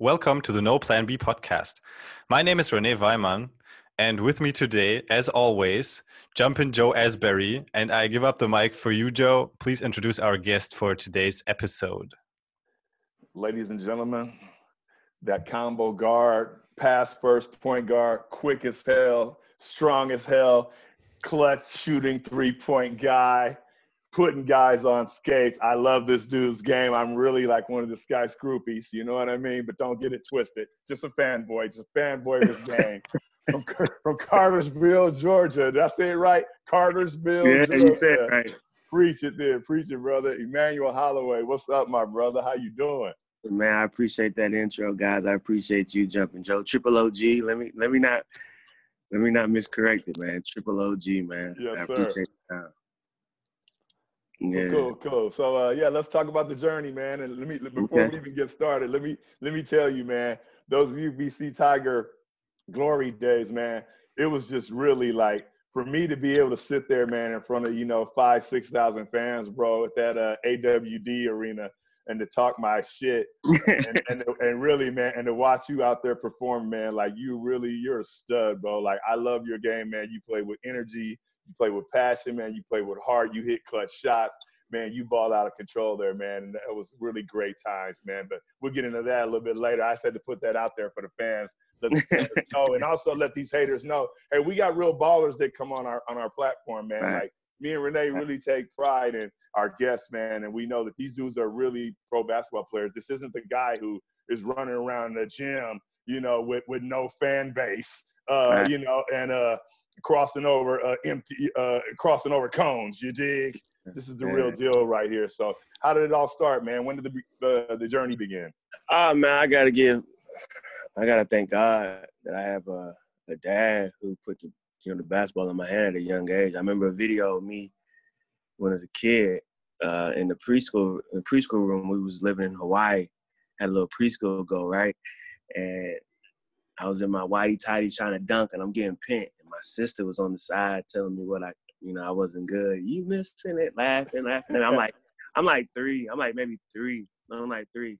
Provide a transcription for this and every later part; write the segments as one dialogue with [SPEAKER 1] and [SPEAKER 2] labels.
[SPEAKER 1] Welcome to the No Plan B podcast. My name is Rene Weimann, and with me today, as always, Jumpin' Joe Asbury. And I give up the mic for you, Joe. Please introduce our guest for today's episode.
[SPEAKER 2] Ladies and gentlemen, that combo guard, pass first point guard, quick as hell, strong as hell, clutch shooting three point guy, putting guys on skates. I love this dude's game. I'm really like one of the Sky Scroopies, you know what I mean? But don't get it twisted. Just a fanboy, just a fanboy of this game. from, from Cartersville, Georgia. Did I say it right? Cartersville,
[SPEAKER 3] yeah,
[SPEAKER 2] Georgia.
[SPEAKER 3] you said it right.
[SPEAKER 2] Preach it there, preach it, brother. Emmanuel Holloway, what's up, my brother? How you doing?
[SPEAKER 3] Man, I appreciate that intro, guys. I appreciate you jumping, Joe. Triple OG. Let me let me not let me not miscorrect it, man. Triple OG, man.
[SPEAKER 2] Yes,
[SPEAKER 3] I
[SPEAKER 2] sir.
[SPEAKER 3] appreciate it. Yeah.
[SPEAKER 2] Cool, cool. So uh, yeah, let's talk about the journey, man. And let me before
[SPEAKER 3] Okay.
[SPEAKER 2] we even get started, let me let me tell you, man. Those UBC Tiger glory days, man. It was just really like for me to be able to sit there, man, in front of you know five, six thousand fans, bro, at that uh, AWD arena, and to talk my shit, and, and and really, man, and to watch you out there perform, man. Like you really, you're a stud, bro. Like I love your game, man. You play with energy, you play with passion, man. You play with heart. You hit clutch shots, man. You ball out of control there, man. And that was really great times, man. But we'll get into that a little bit later. I said to put that out there for the fans. Let the fans know, and also let these haters know, hey, we got real ballers that come on our on our platform, man.
[SPEAKER 3] Right.
[SPEAKER 2] Like me and Renee really take pride in our guests, man, and we know that these dudes are really pro basketball players. This isn't the guy who is running around the gym, you know, with with no fan base, uh,
[SPEAKER 3] Right.
[SPEAKER 2] you know, and uh, crossing over uh, empty, uh, crossing over cones. You dig? This is the real deal right here. So, how did it all start, man? When did the the, the journey begin?
[SPEAKER 3] Oh man, I gotta give I gotta thank God that I have a, a dad who put the you know the basketball in my hand at a young age. I remember a video of me when I was a kid uh, in the preschool in the preschool room. We was living in Hawaii, had a little preschool go right, and I was in my whitey tighties trying to dunk, and I'm getting pinned. And my sister was on the side telling me what I you know I wasn't good. You missing it, laughing, laughing. And I'm like, I'm like three. I'm like maybe three. I'm like three.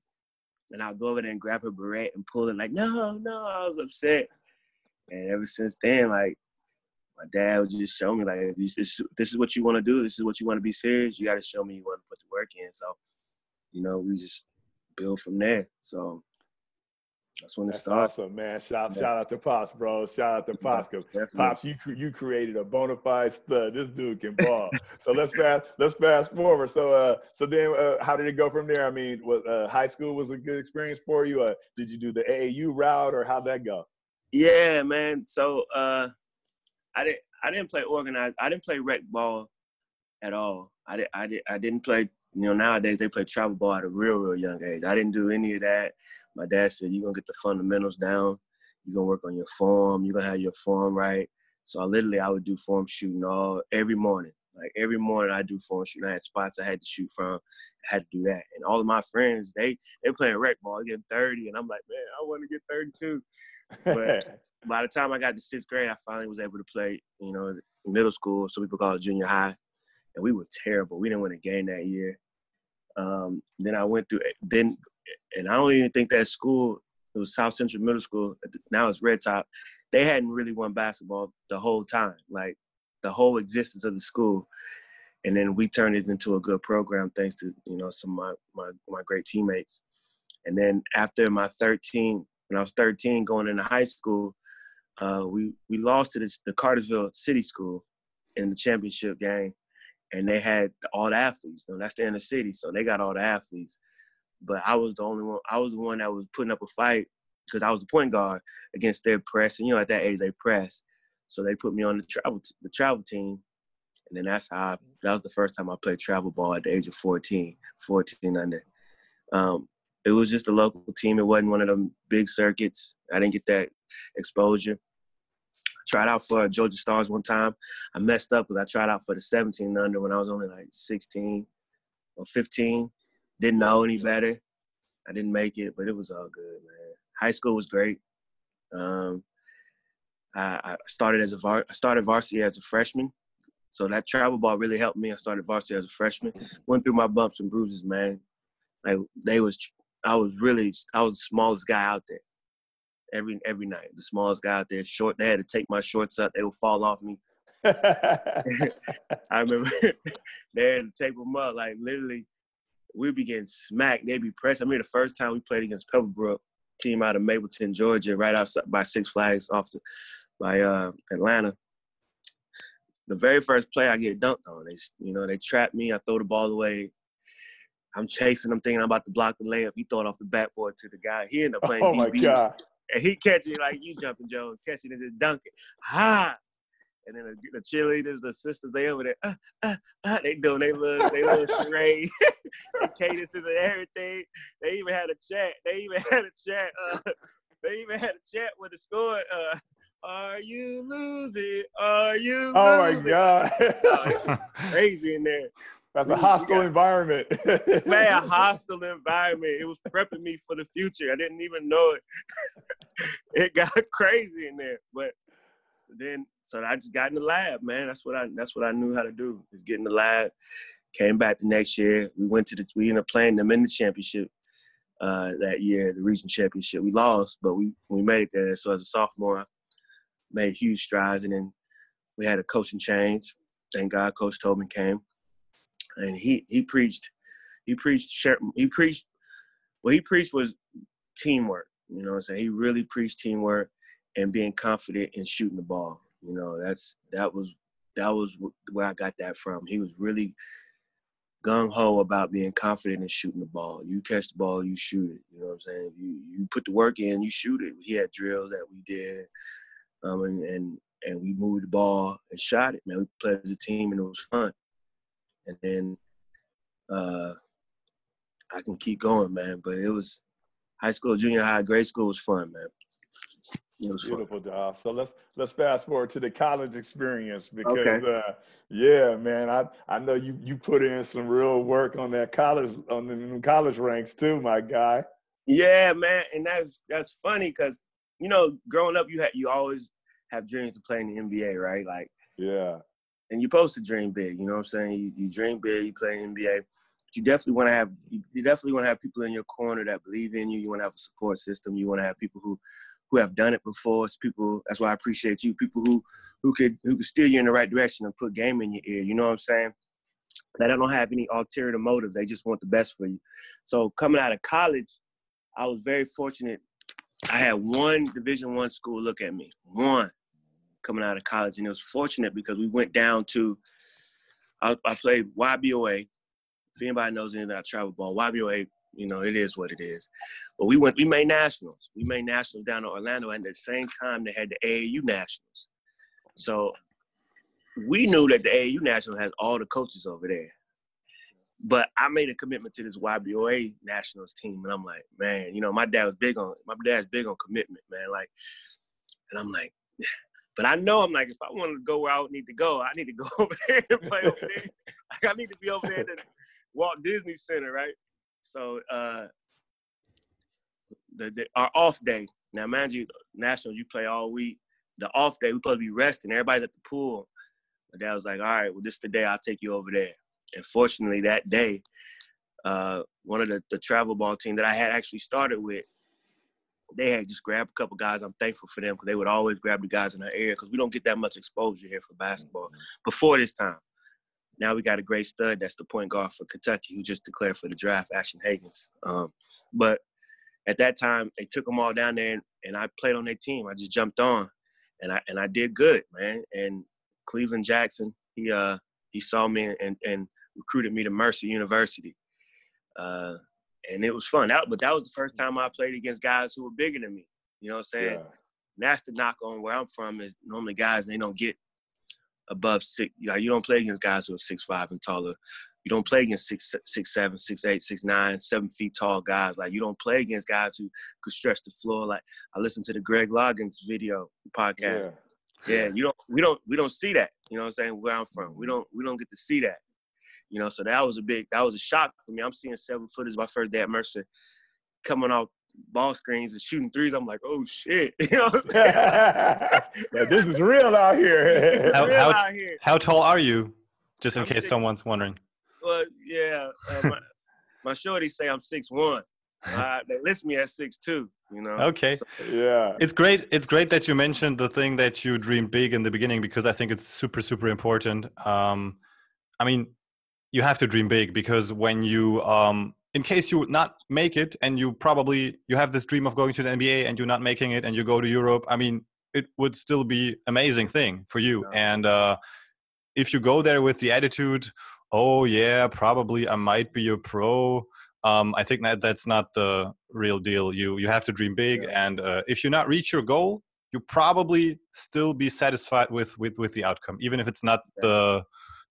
[SPEAKER 3] And I'll go over there and grab her beret and pull it like, no, no, I was upset. And ever since then, like, my dad would just show me, like, this, this, this is what you want to do, this is what you want to be serious, you got to show me you want to put the work in. So, you know, we just build from there. So that's when it
[SPEAKER 2] That's
[SPEAKER 3] started.
[SPEAKER 2] awesome, man. Shout
[SPEAKER 3] Yeah.
[SPEAKER 2] shout out to Pops, bro. Shout out to Pops. 'cause
[SPEAKER 3] Definitely.
[SPEAKER 2] Pops, you cre- you created a bona fide stud. This dude can ball. so let's fast let's fast forward. So uh so then uh, how did it go from there? I mean, what uh, high school was a good experience for you? Uh, did you do the AAU route or how'd that go?
[SPEAKER 3] Yeah, man. So uh, I didn't I didn't play organized. I didn't play rec ball at all. I did I did I didn't play. You know, nowadays they play travel ball at a real real young age. I didn't do any of that. My dad said you're gonna get the fundamentals down. You're gonna work on your form. You're gonna have your form right. So I literally I would do form shooting all every morning. Like every morning I do form shooting. I had spots I had to shoot from. I had to do that. And all of my friends, they they playing rec ball, getting 30, and I'm like, man, I want to get 32 But- by the time I got to sixth grade, I finally was able to play, you know, middle school. So people call it junior high. And we were terrible. We didn't win a game that year. Um, then I went through, then, and I don't even think that school, it was South Central Middle School. Now it's Red Top. They hadn't really won basketball the whole time, like the whole existence of the school. And then we turned it into a good program thanks to, you know, some of my, my, my great teammates. And then after my 13, when I was 13 going into high school, uh, we we lost to the Cartersville City School in the championship game, and they had all the athletes. You know, that's the inner city, so they got all the athletes. But I was the only one. I was the one that was putting up a fight because I was the point guard against their press, and you know at that age they press, so they put me on the travel the travel team, and then that's how I, that was the first time I played travel ball at the age of 14, 14 under. Um, it was just a local team. It wasn't one of them big circuits. I didn't get that exposure. Tried out for Georgia Stars one time. I messed up because I tried out for the 17 under when I was only like 16 or 15. Didn't know any better. I didn't make it, but it was all good, man. High school was great. Um, I, I started as a var- I started varsity as a freshman, so that travel ball really helped me. I started varsity as a freshman. Went through my bumps and bruises, man. Like they was I was really I was the smallest guy out there. Every every night, the smallest guy out there, short. They had to take my shorts up; they would fall off me. I remember they had to tape them up. Like literally, we'd be getting smacked. They'd be pressed. I mean, the first time we played against Pebblebrook, team out of Mableton, Georgia, right outside by Six Flags off the, by uh, Atlanta. The very first play I get dunked on. They, you know, they trap me. I throw the ball away. I'm chasing him, thinking I'm about to block the layup. He throw it off the backboard to the guy. He ended up playing.
[SPEAKER 2] Oh my god!
[SPEAKER 3] And he catching it like you jumping, Joe, catching it and just dunk it. Ha! And then the, the cheerleaders, the sisters, they over there, uh, uh, uh, they doing they little, they little charade, cadences and everything. They even had a chat. They even had a chat. Uh, they even had a chat with the score. Uh, are you losing? Are you?
[SPEAKER 2] Oh
[SPEAKER 3] losing?
[SPEAKER 2] my god!
[SPEAKER 3] Oh, crazy in there.
[SPEAKER 2] That's a hostile
[SPEAKER 3] got-
[SPEAKER 2] environment.
[SPEAKER 3] Man, a hostile environment. It was prepping me for the future. I didn't even know it. it got crazy in there. But then, so I just got in the lab, man. That's what I. That's what I knew how to do. Is get in the lab. Came back the next year. We went to the. We ended up playing them in the championship uh, that year, the region championship. We lost, but we we made it there. So as a sophomore, I made huge strides, and then we had a coaching change. Thank God, Coach Tobin came, and he he preached. He preached. He preached. What he preached was teamwork. You know what I'm saying? He really preached teamwork and being confident in shooting the ball. You know, that's that was that was where I got that from. He was really gung ho about being confident in shooting the ball. You catch the ball, you shoot it. You know what I'm saying? You you put the work in, you shoot it. He had drills that we did, um, and and and we moved the ball and shot it. Man, we played as a team and it was fun. And then uh, I can keep going, man. But it was high school, junior high, grade school was fun, man. It was fun.
[SPEAKER 2] Beautiful, dog. So let's let's fast forward to the college experience because
[SPEAKER 3] Okay.
[SPEAKER 2] uh, yeah, man, I I know you you put in some real work on that college on the college ranks too, my guy.
[SPEAKER 3] Yeah, man, and that's that's funny because you know, growing up, you had you always have dreams to play in the NBA, right? Like,
[SPEAKER 2] Yeah,
[SPEAKER 3] and you're supposed to dream big. You know what I'm saying? You, you dream big, you play NBA, but you definitely want to have you, you definitely want to have people in your corner that believe in you. You want to have a support system. You want to have people who who have done it before. It's people. That's why I appreciate you. People who who could who could steer you in the right direction and put game in your ear. You know what I'm saying? That don't have any ulterior motive. They just want the best for you. So coming out of college, I was very fortunate. I had one Division One school look at me. One coming out of college, and it was fortunate because we went down to. I, I played YBOA. If anybody knows anything about travel ball, YBOA, you know, it is what it is. But we went, we made nationals. We made nationals down in Orlando, and at the same time, they had the AAU nationals. So we knew that the AAU national has all the coaches over there. But I made a commitment to this YBOA nationals team, and I'm like, man, you know, my dad was big on my dad's big on commitment, man. Like, and I'm like, but I know I'm like, if I wanted to go where I would need to go, I need to go over there and play over there. Like, I need to be over there at the Walt Disney Center, right? So uh, the, the our off day. Now, mind you, nationals you play all week. The off day we supposed to be resting. Everybody's at the pool. My dad was like, "All right, well, this is the day I'll take you over there." And fortunately, that day, uh, one of the, the travel ball team that I had actually started with, they had just grabbed a couple guys. I'm thankful for them because they would always grab the guys in our area because we don't get that much exposure here for basketball before this time. Now we got a great stud that's the point guard for Kentucky who just declared for the draft, Ashton Hagans. Um, but at that time, they took them all down there, and, and I played on their team. I just jumped on, and I and I did good, man. And Cleveland Jackson, he uh he saw me and and recruited me to Mercer University, uh, and it was fun. That, but that was the first mm-hmm. time I played against guys who were bigger than me. You know what I'm saying?
[SPEAKER 2] yeah,
[SPEAKER 3] And that's the knock on where I'm from is normally guys they don't get above six. You know, you don't play against guys who are six five and taller. You don't play against six six seven, six eight, six nine, seven feet tall guys. Like you don't play against guys who could stretch the floor. Like I listened to the Greg Loggins video podcast.
[SPEAKER 2] yeah.
[SPEAKER 3] Yeah, you don't we don't we don't see that. You know what I'm saying? Where I'm from. We don't we don't get to see that. You know, so that was a big that was a shock for me. I'm seeing seven footers my first day at Mercer coming off ball screens and shooting threes. I'm like, oh shit. You know what I'm saying?
[SPEAKER 2] Yeah, this is real out here.
[SPEAKER 1] How-
[SPEAKER 3] real
[SPEAKER 1] how-
[SPEAKER 3] out here.
[SPEAKER 1] How tall are you? Just in
[SPEAKER 3] I'm
[SPEAKER 1] case
[SPEAKER 3] six-
[SPEAKER 1] someone's wondering.
[SPEAKER 3] Well, yeah. Uh, my, my shorty say I'm six one. Uh, they list me at six two. You know.
[SPEAKER 1] Okay.
[SPEAKER 3] So,
[SPEAKER 2] Yeah.
[SPEAKER 1] It's great. It's great that you mentioned the thing that you dream big in the beginning because I think it's super, super important. Um, I mean, you have to dream big because when you, um, in case you would not make it, and you probably you have this dream of going to the NBA and you're not making it, and you go to Europe. I mean, it would still be amazing thing for you.
[SPEAKER 3] Yeah.
[SPEAKER 1] And uh, if you go there with the attitude, oh yeah, probably I might be a pro. Um, I think that that's not the real deal. You you have to dream big,
[SPEAKER 2] Yeah.
[SPEAKER 1] and uh, if you not reach your goal, you probably still be satisfied with with with the outcome, even if it's not the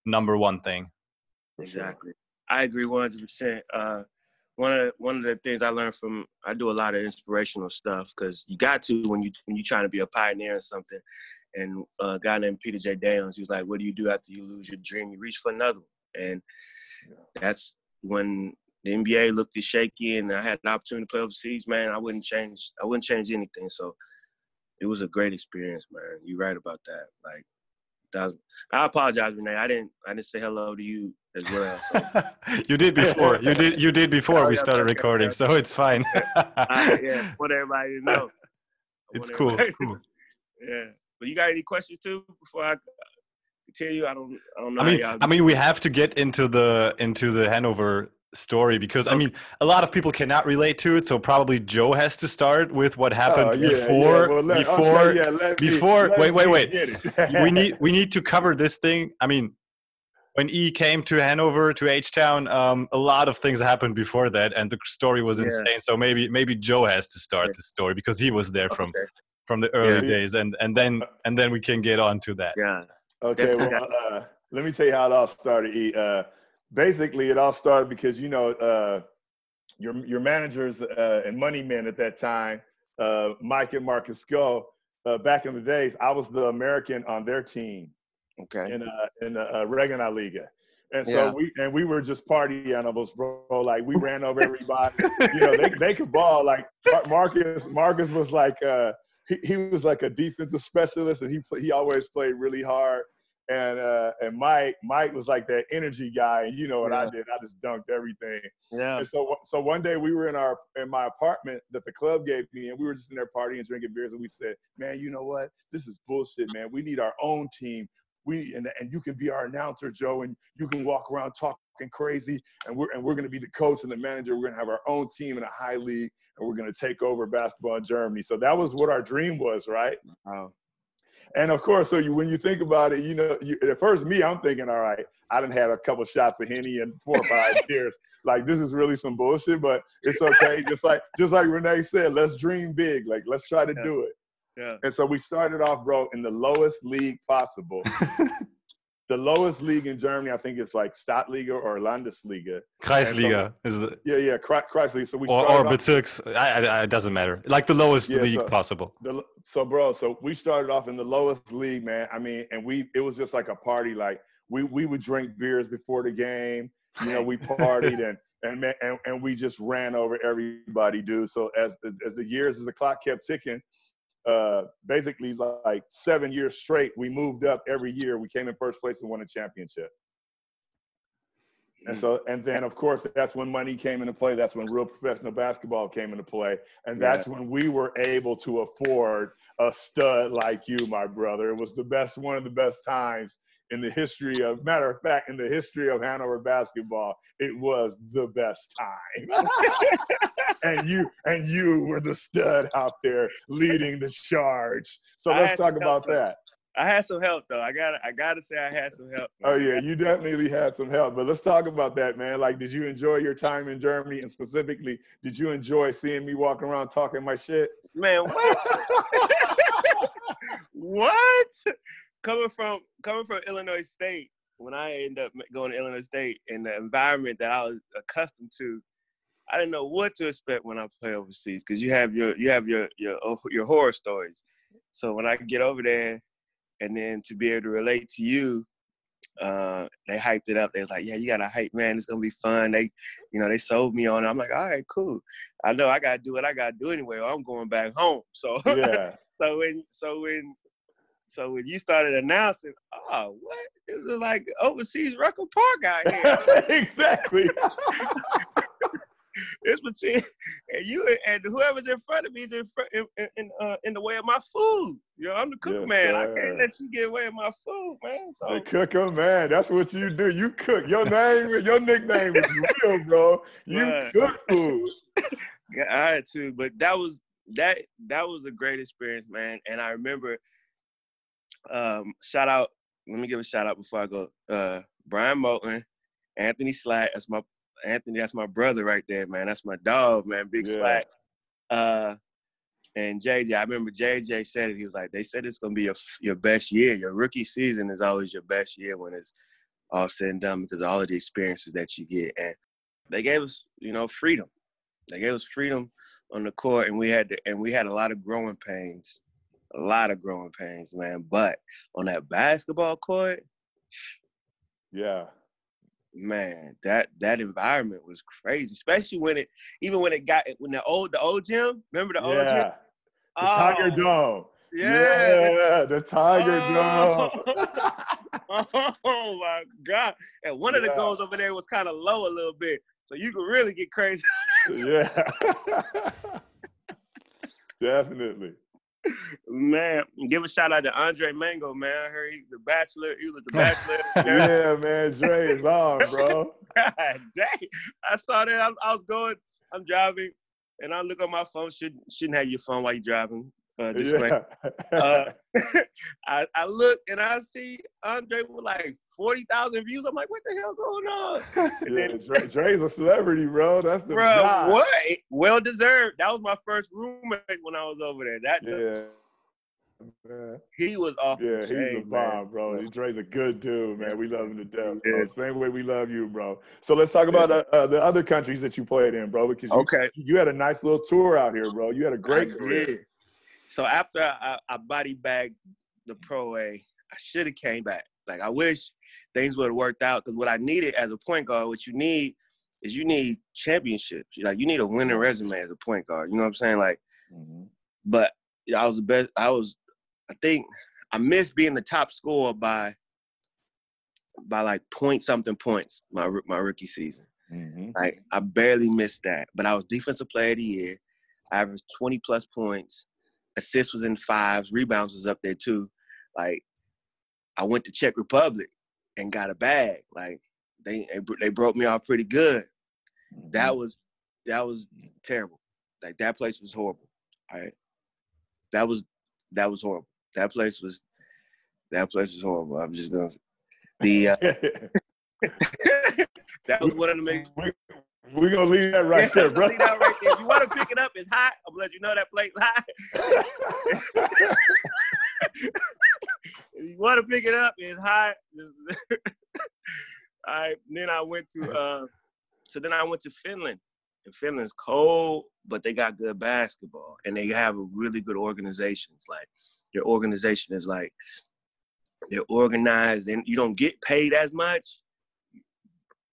[SPEAKER 1] number one thing.
[SPEAKER 2] For sure.
[SPEAKER 3] Exactly. I agree one hundred percent. Uh, one of the, one of the things I learned from I do a lot of inspirational stuff because you got to when you when you're trying to be a pioneer in something. And uh, a guy named Peter J. Downs, he was like, "What do you do after you lose your dream? You reach for another one." And that's when the NBA looked as shaky, and I had an opportunity to play overseas. Man, I wouldn't change. I wouldn't change anything. So it was a great experience, man. You're right about that. Like, that was, I apologize, Renee. I didn't. I didn't say hello to you as well. So.
[SPEAKER 1] you did before. You did you did before we started
[SPEAKER 3] okay,
[SPEAKER 1] recording,
[SPEAKER 3] okay.
[SPEAKER 1] so it's fine.
[SPEAKER 3] I, yeah, want everybody to know.
[SPEAKER 1] It's cool. cool.
[SPEAKER 3] Yeah, but you got any questions too before I tell you? I don't. I don't know.
[SPEAKER 1] I mean, I mean, we have to get into the into the Hanover story because I mean, a lot of people cannot relate to it. So probably Joe has to start with what happened
[SPEAKER 2] Oh, yeah, yeah.
[SPEAKER 1] before.
[SPEAKER 2] Well, let- okay,
[SPEAKER 1] before
[SPEAKER 2] yeah, let me-
[SPEAKER 1] before- wait, wait, wait. we need we need to cover this thing. I mean, when E came to Hanover to H Town, um, a lot of things happened before that, and the story was
[SPEAKER 3] Yeah.
[SPEAKER 1] insane. So maybe maybe Joe has to start
[SPEAKER 3] Yeah.
[SPEAKER 1] the story because he was there from
[SPEAKER 3] Okay.
[SPEAKER 1] from the early
[SPEAKER 2] Yeah.
[SPEAKER 1] days, and and then and then we can get on to that.
[SPEAKER 3] Yeah.
[SPEAKER 2] Okay, well, uh, let me tell you how it all started. E. Uh, basically, it all started because you know uh, your your managers uh, and money men at that time, uh, Mike and Marcus Skull. Uh, back in the days, I was the American on their team
[SPEAKER 3] Okay.
[SPEAKER 2] in uh, in the uh, Regional Liga, and so
[SPEAKER 3] Yeah.
[SPEAKER 2] we and we were just party animals, bro. Like we ran over everybody. you know, they they could ball. Like Marcus Marcus was like uh, he, he was like a defensive specialist, and he he always played really hard. And uh, and Mike Mike was like that energy guy, and you know what I did? I just dunked everything.
[SPEAKER 3] Yeah.
[SPEAKER 2] And so so one day we were in our in my apartment that the club gave me, and we were just in there partying, drinking beers, and we said, "Man, you know what? This is bullshit, man. We need our own team. We and and you can be our announcer, Joe, and you can walk around talking crazy, and we're and we're gonna be the coach and the manager. We're gonna have our own team in a high league, and we're gonna take over basketball in Germany. So that was what our dream was, right?
[SPEAKER 3] Oh.
[SPEAKER 2] And of course, so you when you think about it, you know, you, at first me, I'm thinking, all right, I didn't have a couple shots of henny in four or five years. Like this is really some bullshit, but it's okay. just like just like Renee said, let's dream big. Like let's try to
[SPEAKER 3] Yeah.
[SPEAKER 2] do it.
[SPEAKER 3] Yeah.
[SPEAKER 2] And so we started off, bro, in the lowest league possible. the lowest league in Germany, I think, is like Stadtliga or Landesliga.
[SPEAKER 1] Kreisliga is the
[SPEAKER 2] Yeah, yeah, Kre- Kreisliga. So we
[SPEAKER 1] or,
[SPEAKER 2] started
[SPEAKER 1] or
[SPEAKER 2] off-
[SPEAKER 1] Bezirks. I, I, it doesn't matter. Like the lowest
[SPEAKER 2] Yeah,
[SPEAKER 1] league
[SPEAKER 2] so-
[SPEAKER 1] possible.
[SPEAKER 2] the, so bro so we started off in the lowest league man i mean and we it was just like a party like we we would drink beers before the game you know we partied and and, man, and and we just ran over everybody dude so as the, as the years as the clock kept ticking uh basically like seven years straight we moved up every year we came in first place and won a championship and so, and then of course, that's when money came into play. That's when real professional basketball came into play. And that's when we were able to afford a stud like you, my brother. It was the best, one of the best times in the history of, matter of fact, in the history of Hanover basketball. It was the best time. and you, and you were the stud out there leading the charge. So let's talk about
[SPEAKER 3] help,
[SPEAKER 2] that.
[SPEAKER 3] I had some help though. I gotta I got to say I had some help.
[SPEAKER 2] Oh yeah, you definitely had some help. But let's talk about that, man. Like, did you enjoy your time in Germany, and specifically, did you enjoy seeing me walking around talking my shit?
[SPEAKER 3] Man, what? what? Coming from coming from Illinois State, when I ended up going to Illinois State in the environment that I was accustomed to, I didn't know what to expect when I play overseas because you have your you have your your oh, your horror stories. So when I get over there, and then to be able to relate to you, uh, they hyped it up. They was like, "Yeah, you got a hype, man. It's gonna be fun." They, you know, they sold me on it. I'm like, "All right, cool. I know I gotta do what I gotta do anyway. Or I'm going back home." So,
[SPEAKER 2] Yeah,
[SPEAKER 3] so when, so when, so when you started announcing, oh, what? This is like overseas Rucker Park out here.
[SPEAKER 2] exactly.
[SPEAKER 3] it's between and you and whoever's in front of me is in front in in, uh, in the way of my food. You know, I'm the cook
[SPEAKER 2] Yes,
[SPEAKER 3] man.
[SPEAKER 2] sir.
[SPEAKER 3] I can't let you get away with my food, man. So
[SPEAKER 2] The cooker, man. That's what you do. You cook. Your name, your nickname is real, bro. You
[SPEAKER 3] Right.
[SPEAKER 2] cook food.
[SPEAKER 3] Yeah, I had to, but that was that that was a great experience, man. And I remember, um, shout out. Let me give a shout out before I go. Uh, Brian Moulton, Anthony Slack. That's my Anthony. That's my brother right there, man. That's my dog, man. Big
[SPEAKER 2] Yeah.
[SPEAKER 3] Slack. Uh, and JJ. I remember JJ said it. He was like, "They said it's gonna be your your best year. Your rookie season is always your best year when it's all said and done because of all of the experiences that you get." And they gave us, you know, freedom. They gave us freedom on the court, and we had to, and we had a lot of growing pains, a lot of growing pains, man. But on that basketball court,
[SPEAKER 2] Yeah.
[SPEAKER 3] man, that that environment was crazy, especially when it, even when it got when the old the old gym. Remember the old
[SPEAKER 2] Yeah.
[SPEAKER 3] gym?
[SPEAKER 2] The Tiger
[SPEAKER 3] Oh,
[SPEAKER 2] Dome.
[SPEAKER 3] Yeah.
[SPEAKER 2] Yeah, the Tiger
[SPEAKER 3] Oh.
[SPEAKER 2] Dome.
[SPEAKER 3] Oh my god! And one of the goals over there was kind of low a little bit, so you could really get crazy.
[SPEAKER 2] yeah. Definitely.
[SPEAKER 3] Man, give a shout out to Andre Mango, man. I heard he the Bachelor. He was the Bachelor.
[SPEAKER 2] Yeah, man. Dre is on, bro.
[SPEAKER 3] God dang. I saw that. I, I was going, I'm driving, and I look on my phone. Shouldn't shouldn't have your phone while you're driving. Uh, disclaimer.
[SPEAKER 2] Yeah.
[SPEAKER 3] Uh, I, I look and I see Andre with like 40,000 views. I'm like, what the hell going on? And
[SPEAKER 2] yeah Dre, Dre's a celebrity, bro. That's the
[SPEAKER 3] bro,
[SPEAKER 2] guy.
[SPEAKER 3] what? Well deserved. That was my first roommate when I was over there. That
[SPEAKER 2] Yeah. Man.
[SPEAKER 3] he was off
[SPEAKER 2] Yeah, he's
[SPEAKER 3] chain,
[SPEAKER 2] a bomb, bro. Dre's a good dude, man. We love him to death,
[SPEAKER 3] Yeah.
[SPEAKER 2] bro. Same way we love you, bro. So let's talk about uh, uh, the other countries that you played in, bro. Because you,
[SPEAKER 3] Okay.
[SPEAKER 2] you had a nice little tour out here, bro. You had a great
[SPEAKER 3] I
[SPEAKER 2] career.
[SPEAKER 3] did. So after I, I body bagged the ProA, I should have came back. Like I wish things would have worked out because what I needed as a point guard, what you need is you need championships. Like you need a winning resume as a point guard. You know what I'm saying? Like,
[SPEAKER 2] Mhm.
[SPEAKER 3] but I was the best. I was, I think, I missed being the top scorer by by like point something points my my rookie season.
[SPEAKER 2] Mhm.
[SPEAKER 3] Like I barely missed that, but I was defensive player of the year. I averaged 20 plus points. Assists was in fives. Rebounds was up there too. Like I went to Czech Republic and got a bag. Like they they broke me off pretty good. That was that was terrible. Like that place was horrible. All right. That was that was horrible. That place was that place was horrible. I'm just gonna the uh, that was one of the main
[SPEAKER 2] we're gonna leave that right there, bro.
[SPEAKER 3] See that right there. If you want to pick it up, it's hot. I'm gonna let you know that plate's hot. if you want to pick it up, it's hot. All right. Then I went to uh, so then I went to Finland. And Finland's cold, but they got good basketball, and they have a really good organizations. Like their organization is like they're organized, and you don't get paid as much.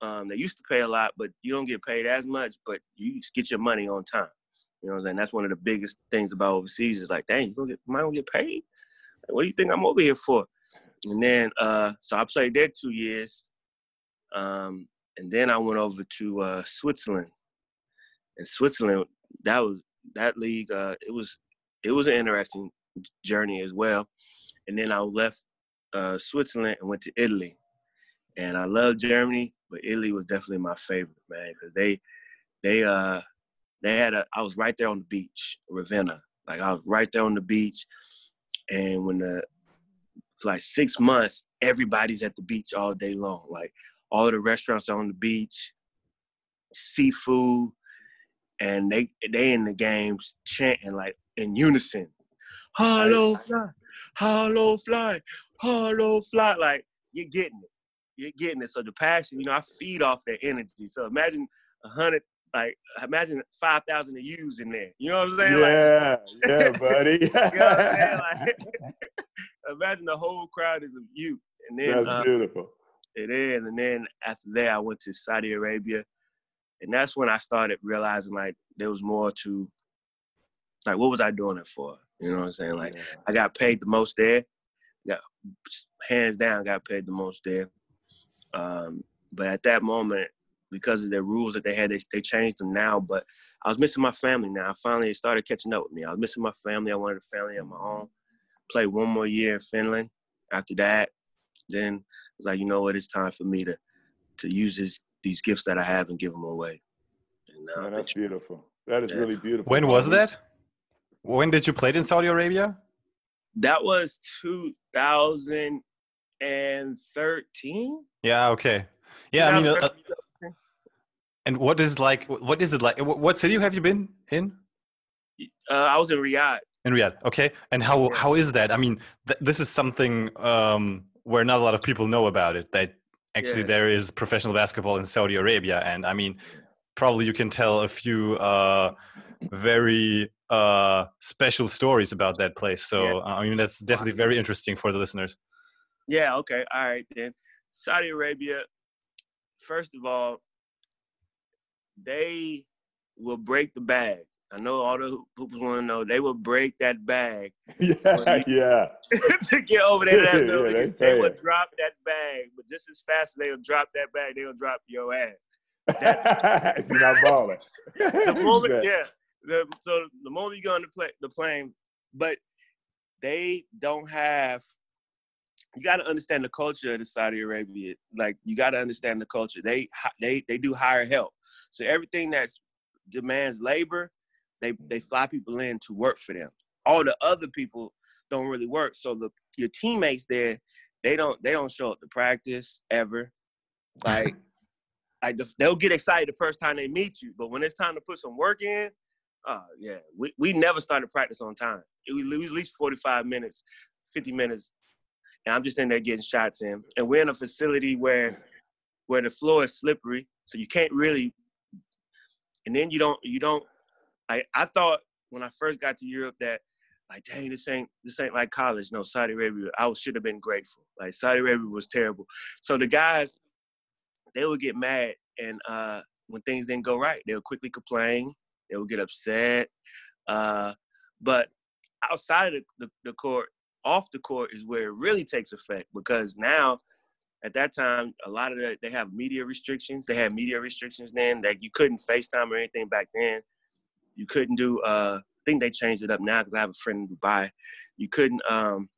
[SPEAKER 3] Um, they used to pay a lot, but you don't get paid as much, but you get your money on time. You know what I'm saying? That's one of the biggest things about overseas is like, dang, you gonna get, I gonna get paid? Like, what do you think I'm over here for? And then, uh, so I played there two years. Um, and then I went over to uh, Switzerland. And Switzerland, that was, that league, uh, it was, it was an interesting journey as well. And then I left uh, Switzerland and went to Italy and I love Germany, but Italy was definitely my favorite, man, because they they uh they had a I was right there on the beach, Ravenna. Like I was right there on the beach, and when the like six months, everybody's at the beach all day long. Like all the restaurants are on the beach, seafood, and they they in the games chanting like in unison, "Hello fly, hello fly, hello fly." Like you're getting it you're getting it. So the passion, you know, I feed off that energy. So imagine a hundred, like imagine five thousand of yous in there. You know what I'm saying? Like,
[SPEAKER 2] Yeah, yeah, buddy.
[SPEAKER 3] you know what I'm saying? Like, imagine the whole crowd is of you. And then
[SPEAKER 2] That's
[SPEAKER 3] uh,
[SPEAKER 2] beautiful.
[SPEAKER 3] it is. And then after that, I went to Saudi Arabia, and that's when I started realizing like there was more to. Like, what was I doing it for? You know what I'm saying? Like,
[SPEAKER 2] Yeah.
[SPEAKER 3] I got paid the most there. Got hands down got paid the most there. Um, but at that moment, because of the rules that they had. They, they changed them now, but I was missing my family now. I finally started catching up with me. I was missing my family. I wanted a family of my own. Play one more year in Finland. After that, then it was like, you know what? It's time for me to to use this, these gifts that I have and give them away.
[SPEAKER 2] And, uh, Man, that's beautiful. That is yeah. really beautiful.
[SPEAKER 1] When was that? When did you play in Saudi Arabia?
[SPEAKER 3] That was 2013.
[SPEAKER 1] Yeah. Okay. Yeah. I mean, uh, and what is like? What is it like? What city have you been in?
[SPEAKER 3] Uh, I was in Riyadh.
[SPEAKER 1] In Riyadh, okay. And how yeah. how is that? I mean, th this is something um, where not a lot of people know about it. That actually yeah. there is professional basketball in Saudi Arabia, and I mean, probably you can tell a few uh, very uh, special stories about that place. So yeah. I mean, that's definitely very interesting for the listeners.
[SPEAKER 3] Yeah. Okay. All right then. Saudi Arabia. First of all, they will break the bag. I know all the hoopers want to know they will break that bag.
[SPEAKER 2] Yeah, yeah.
[SPEAKER 3] to get over there to that building, yeah, they, they will drop that bag, but just as fast as they'll drop that bag, they'll drop your ass.
[SPEAKER 2] That, You're not balling.
[SPEAKER 3] the moment, yeah. The, so the moment you go on the, play, the plane, but they don't have you got to understand the culture of the Saudi Arabia. Like you got to understand the culture. They they they do hire help. So everything that demands labor, they they fly people in to work for them. All the other people don't really work. So the your teammates there, they don't they don't show up to practice ever. Like like the, they'll get excited the first time they meet you, but when it's time to put some work in, uh yeah, we, we never started practice on time. It was, it was at least 45 minutes, 50 minutes and I'm just in there getting shots in. And we're in a facility where where the floor is slippery, so you can't really. And then you don't you don't. I I thought when I first got to Europe that like dang this ain't this ain't like college. No Saudi Arabia. I should have been grateful. Like Saudi Arabia was terrible. So the guys they would get mad and uh, when things didn't go right, they would quickly complain. They would get upset. Uh, but outside of the, the, the court, off the court is where it really takes effect because now at that time a lot of the, they have media restrictions. They had media restrictions then that you couldn't facetime or anything back then. You couldn't do uh i think they changed it up now because i have a friend in dubai. You couldn't um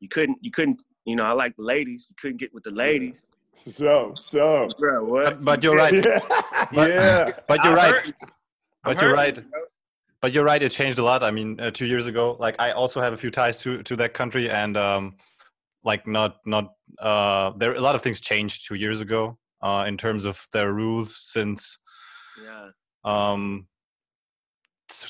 [SPEAKER 3] you couldn't you couldn't you know i like the ladies. You couldn't get with the ladies.
[SPEAKER 2] So so.
[SPEAKER 3] Bro, what?
[SPEAKER 1] But, but you're right.
[SPEAKER 2] Yeah,
[SPEAKER 1] but,
[SPEAKER 2] yeah.
[SPEAKER 1] but you're right. but you're right but you're right; it changed a lot. I mean, uh, two years ago, like I also have a few ties to to that country, and um, like not not uh, there a lot of things changed two years ago uh, in terms of their rules since
[SPEAKER 3] yeah.
[SPEAKER 1] um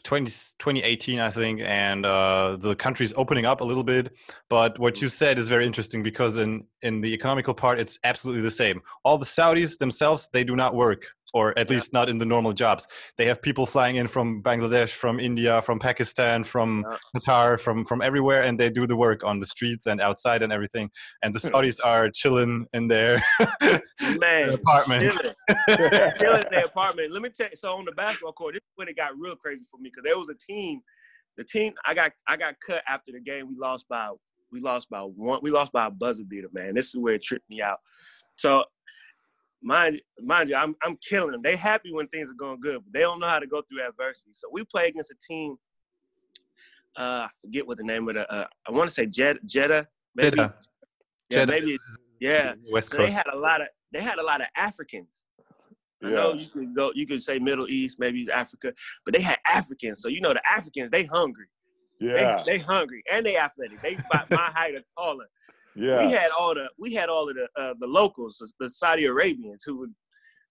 [SPEAKER 1] 20, 2018 i think and uh, the country is opening up a little bit but what you said is very interesting because in in the economical part it's absolutely the same all the saudis themselves they do not work or at yeah. least not in the normal jobs. They have people flying in from Bangladesh, from India, from Pakistan, from yeah. Qatar, from from everywhere, and they do the work on the streets and outside and everything. And the hmm. Saudis are chilling in their
[SPEAKER 3] Man,
[SPEAKER 1] apartments.
[SPEAKER 3] Chilling. chilling in their apartment. Let me tell you. So on the basketball court, this is when it got real crazy for me because there was a team. The team I got I got cut after the game. We lost by we lost by one. We lost by a buzzer beater, man. This is where it tripped me out. So mind mind you, I'm I'm killing them. They happy when things are going good, but they don't know how to go through adversity. So we play against a team. Uh, I forget what the name of the. Uh, I want to say Jeddah, Jeddah, maybe. Jeddah. Yeah, Jeddah. maybe. Yeah.
[SPEAKER 1] West
[SPEAKER 3] Coast. So they had a lot of. They had a lot of Africans. I know you could go. You could say Middle East, maybe it's Africa, but they had Africans. So you know the Africans, they hungry.
[SPEAKER 2] Yeah.
[SPEAKER 3] They, they hungry and they athletic. They about my height or taller.
[SPEAKER 2] Yeah.
[SPEAKER 3] We had all the we had all of the uh, the locals, the Saudi Arabians, who would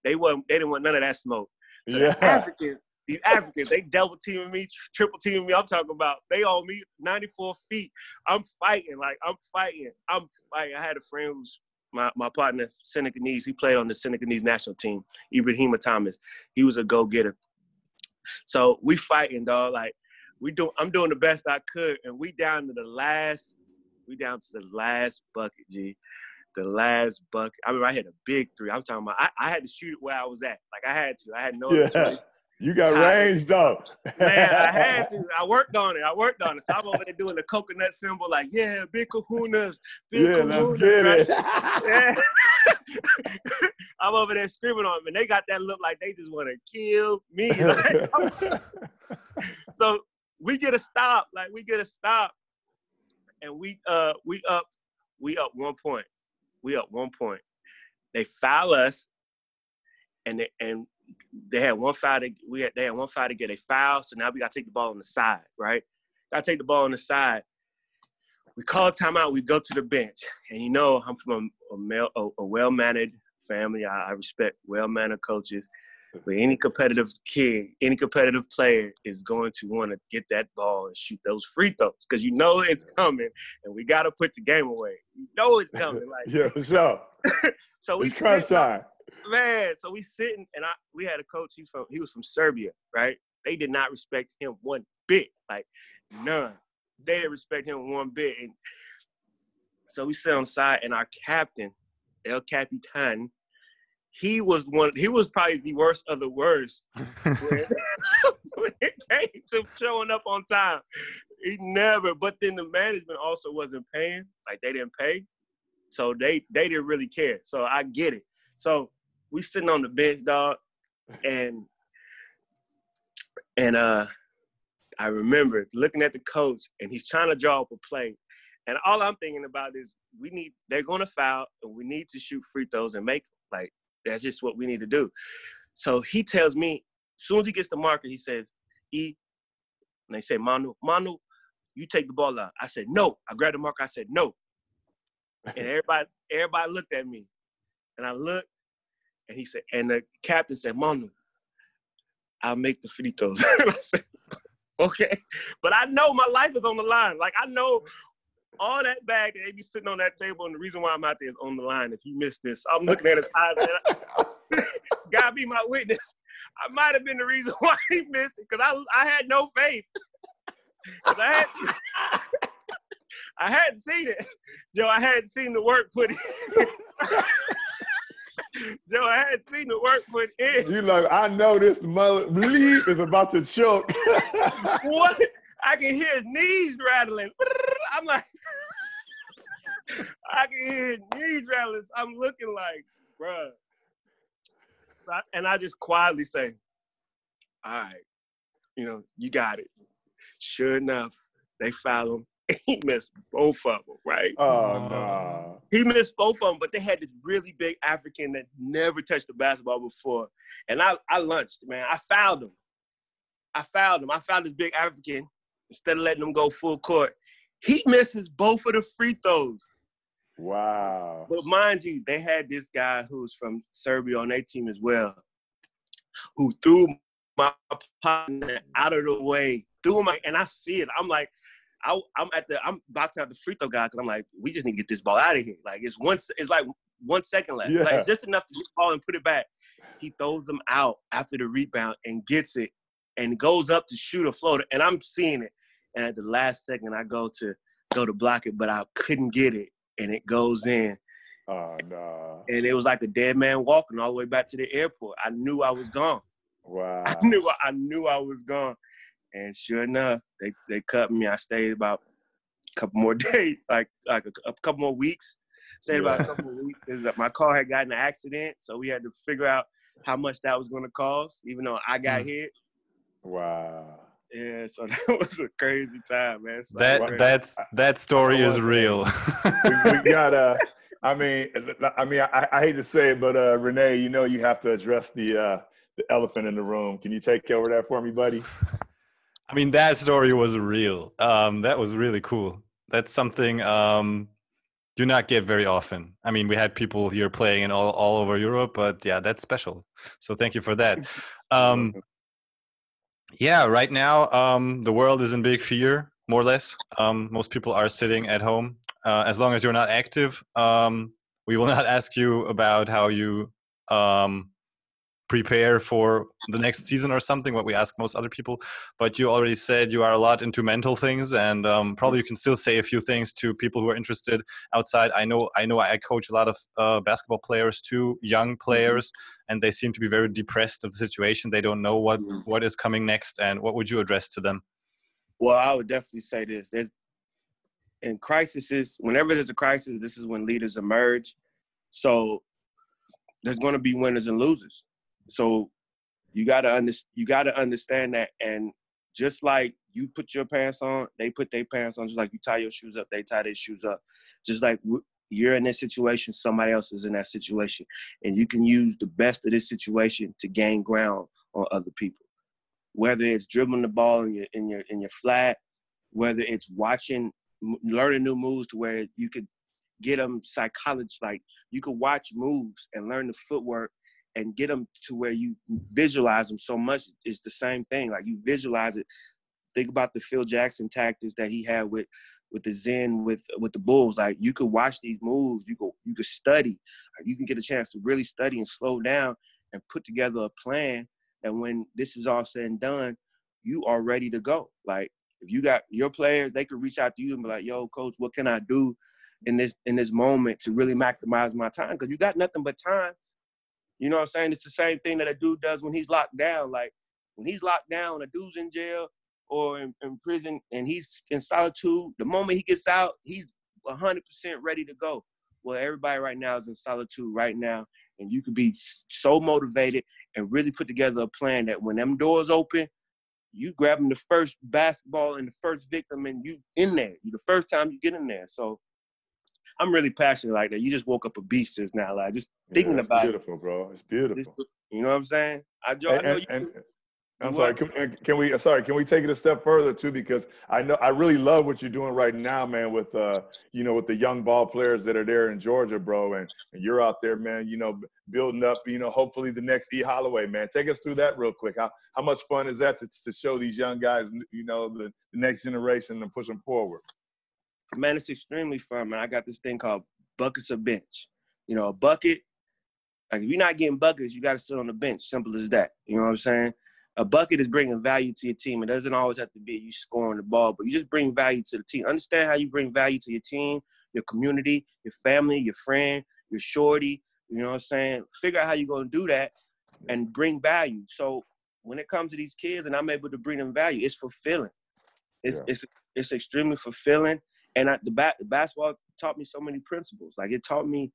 [SPEAKER 3] they weren't they didn't want none of that smoke. So yeah. the Africans, these Africans, they double teaming me, triple teaming me. I'm talking about they all me 94 feet. I'm fighting, like I'm fighting. I'm fighting. I had a friend who's my, my partner, Senegalese, he played on the Senegalese national team, Ibrahima Thomas. He was a go-getter. So we fighting, dog. Like we do I'm doing the best I could, and we down to the last we down to the last bucket, G. The last bucket. I mean, I had a big three. I'm talking about. I, I had to shoot it where I was at. Like I had to. I had no.
[SPEAKER 2] Yeah. You got range though.
[SPEAKER 3] Man, I had to. I worked on it. I worked on it. So I'm over there doing the coconut symbol, like, yeah, big kahunas, big
[SPEAKER 2] yeah,
[SPEAKER 3] kahunas.
[SPEAKER 2] It.
[SPEAKER 3] yeah. I'm over there screaming on them, and they got that look like they just want to kill me. Like, so we get a stop, like we get a stop, and we uh we up we up one point, we up one point. They foul us, and they, and they had one foul to we had they had one foul to get a foul, so now we got to take the ball on the side, right? Got to take the ball on the side. We call timeout. We go to the bench, and you know I'm from a, a, a well-mannered family. I, I respect well-mannered coaches. But any competitive kid, any competitive player is going to want to get that ball and shoot those free throws because you know it's coming, and we got to put the game away. You know it's coming. Like
[SPEAKER 2] yeah, for sure.
[SPEAKER 3] so we
[SPEAKER 2] it's crunch time.
[SPEAKER 3] Man, so we sitting, and I we had a coach. He from he was from Serbia, right? They did not respect him one bit, like none. They didn't respect him one bit, and so we sit on side, and our captain, El Capitan, he was one. He was probably the worst of the worst when, when it came to showing up on time. He never. But then the management also wasn't paying. Like they didn't pay, so they they didn't really care. So I get it. So we sitting on the bench, dog, and and uh, I remember looking at the coach, and he's trying to draw up a play, and all I'm thinking about is we need they're going to foul, and we need to shoot free throws and make like that's just what we need to do. So he tells me, as soon as he gets the marker, he says, E, and they say, Manu, Manu, you take the ball out. I said, no. I grabbed the marker. I said, no. And everybody, everybody looked at me. And I looked, and he said, and the captain said, Manu, I'll make the free throws. I said, okay. But I know my life is on the line. Like I know all that bag that they be sitting on that table, and the reason why I'm out there is on the line. If you missed this, I'm looking at his eyes. I, God be my witness. I might have been the reason why he missed it because I I had no faith. I had I hadn't seen it, Joe. I hadn't seen the work put in. Joe, I hadn't seen the work put in.
[SPEAKER 2] You like, I know this mother bleep is about to choke.
[SPEAKER 3] what? I can hear his knees rattling. I'm like, I can hear his knees rattling. I'm looking like, bruh. And I just quietly say, all right, you know, you got it. Sure enough, they foul him. He missed both of them, right?
[SPEAKER 2] Oh, no.
[SPEAKER 3] He missed both of them, but they had this really big African that never touched the basketball before. And I, I lunched, man. I fouled him. I fouled him. I fouled this big African instead of letting them go full court. He misses both of the free throws.
[SPEAKER 2] Wow.
[SPEAKER 3] But mind you, they had this guy who's from Serbia on their team as well, who threw my partner out of the way, threw my, and I see it. I'm like, I, am at the, I'm boxing out the free throw guy because I'm like, we just need to get this ball out of here. Like it's one, it's like one second left.
[SPEAKER 2] Yeah.
[SPEAKER 3] Like it's just enough to get the ball and put it back. He throws them out after the rebound and gets it and goes up to shoot a floater, and I'm seeing it. And at the last second, I go to go to block it, but I couldn't get it, and it goes in.
[SPEAKER 2] Oh no!
[SPEAKER 3] And it was like a dead man walking all the way back to the airport. I knew I was gone.
[SPEAKER 2] Wow!
[SPEAKER 3] I knew I knew I was gone, and sure enough, they they cut me. I stayed about a couple more days, like like a, a couple more weeks. Stayed about a couple more weeks. Because my car had gotten an accident, so we had to figure out how much that was going to cost. Even though I got
[SPEAKER 1] Mm.
[SPEAKER 3] hit,
[SPEAKER 2] Wow.
[SPEAKER 3] Yeah, so that was a crazy time, man. So
[SPEAKER 1] That
[SPEAKER 3] crazy.
[SPEAKER 1] that's that story is real.
[SPEAKER 2] we, we got uh I mean I mean I, I hate to say it, but uh Renee, you know you have to address the uh the elephant in the room. Can you take over that for me, buddy?
[SPEAKER 1] I mean, that story was real. Um, that was really cool. That's something um, you not get very often. I mean, we had people here playing in all, all over Europe, but yeah, that's special. So thank you for that. Um, yeah, right now um, the world is in big fear, more or less. Um, most people are sitting at home. Uh, as long as you're not active, um, we will not ask you about how you um, prepare for the next season or something. What we ask most other people, but you already said you are a lot into mental things, and um, probably you can still say a few things to people who are interested outside. I know, I know, I coach a lot of uh, basketball players too, young players, and they seem to be very depressed of the situation. They don't know what
[SPEAKER 3] Mhm.
[SPEAKER 1] what is coming next, and what would you address to them?
[SPEAKER 3] Well, I would definitely say this. There's in crises, whenever there's a crisis, this is when leaders emerge. So there's going to be winners and losers. So you got to under, you got to understand that and just like you put your pants on, they put their pants on. Just like you tie your shoes up, they tie their shoes up. Just like you're in this situation, somebody else is in that situation, and you can use the best of this situation to gain ground on other people. Whether it's dribbling the ball in your in your in your flat, whether it's watching, learning new moves to where you could get them psychology, like you could watch moves and learn the footwork and get them to where you visualize them so much. It's the same thing. Like you visualize it. Think about the Phil Jackson tactics that he had with with the Zen with with the Bulls. Like you could watch these moves. You could you could study. You can get a chance to really study and slow down and put together a plan. And when this is all said and done, you are ready to go. Like if you got your players, they could reach out to you and be like, "Yo, coach, what can I do in this in this moment to really maximize my time?" Because you got nothing but time you know what I'm saying? It's the same thing that a dude does when he's locked down. Like when he's locked down, a dude's in jail or in, in prison and he's in solitude, the moment he gets out, he's 100% ready to go. Well, everybody right now is in solitude right now, and you could be so motivated and really put together a plan that when them doors open, you grabbing the first basketball and the first victim, and you in there. You the first time you get in there. So I'm really passionate like that. You just woke up a beast just now, like just thinking
[SPEAKER 2] yeah,
[SPEAKER 3] about
[SPEAKER 2] beautiful, it. bro. It's beautiful.
[SPEAKER 3] You know what I'm saying? I, and, I know
[SPEAKER 2] and, you. And, I'm sorry. Can, can, we? Sorry. Can we take it a step further too? Because I know I really love what you're doing right now, man. With uh, you know, with the young ball players that are there in Georgia, bro, and, and you're out there, man. You know, building up. You know, hopefully the next E Holloway, man. Take us through that real quick. How how much fun is that to, to show these young guys, you know, the, the next generation and push them forward?
[SPEAKER 3] Man, it's extremely fun, man. I got this thing called buckets of bench. You know, a bucket, like if you're not getting buckets, you got to sit on the bench. Simple as that. You know what I'm saying? A bucket is bringing value to your team. It doesn't always have to be you scoring the ball, but you just bring value to the team. Understand how you bring value to your team, your community, your family, your friend, your shorty. You know what I'm saying? Figure out how you're going to do that and bring value. So when it comes to these kids and I'm able to bring them value, it's fulfilling. It's, yeah. it's, it's extremely fulfilling. And I, the, ba- the basketball taught me so many principles. Like it taught me,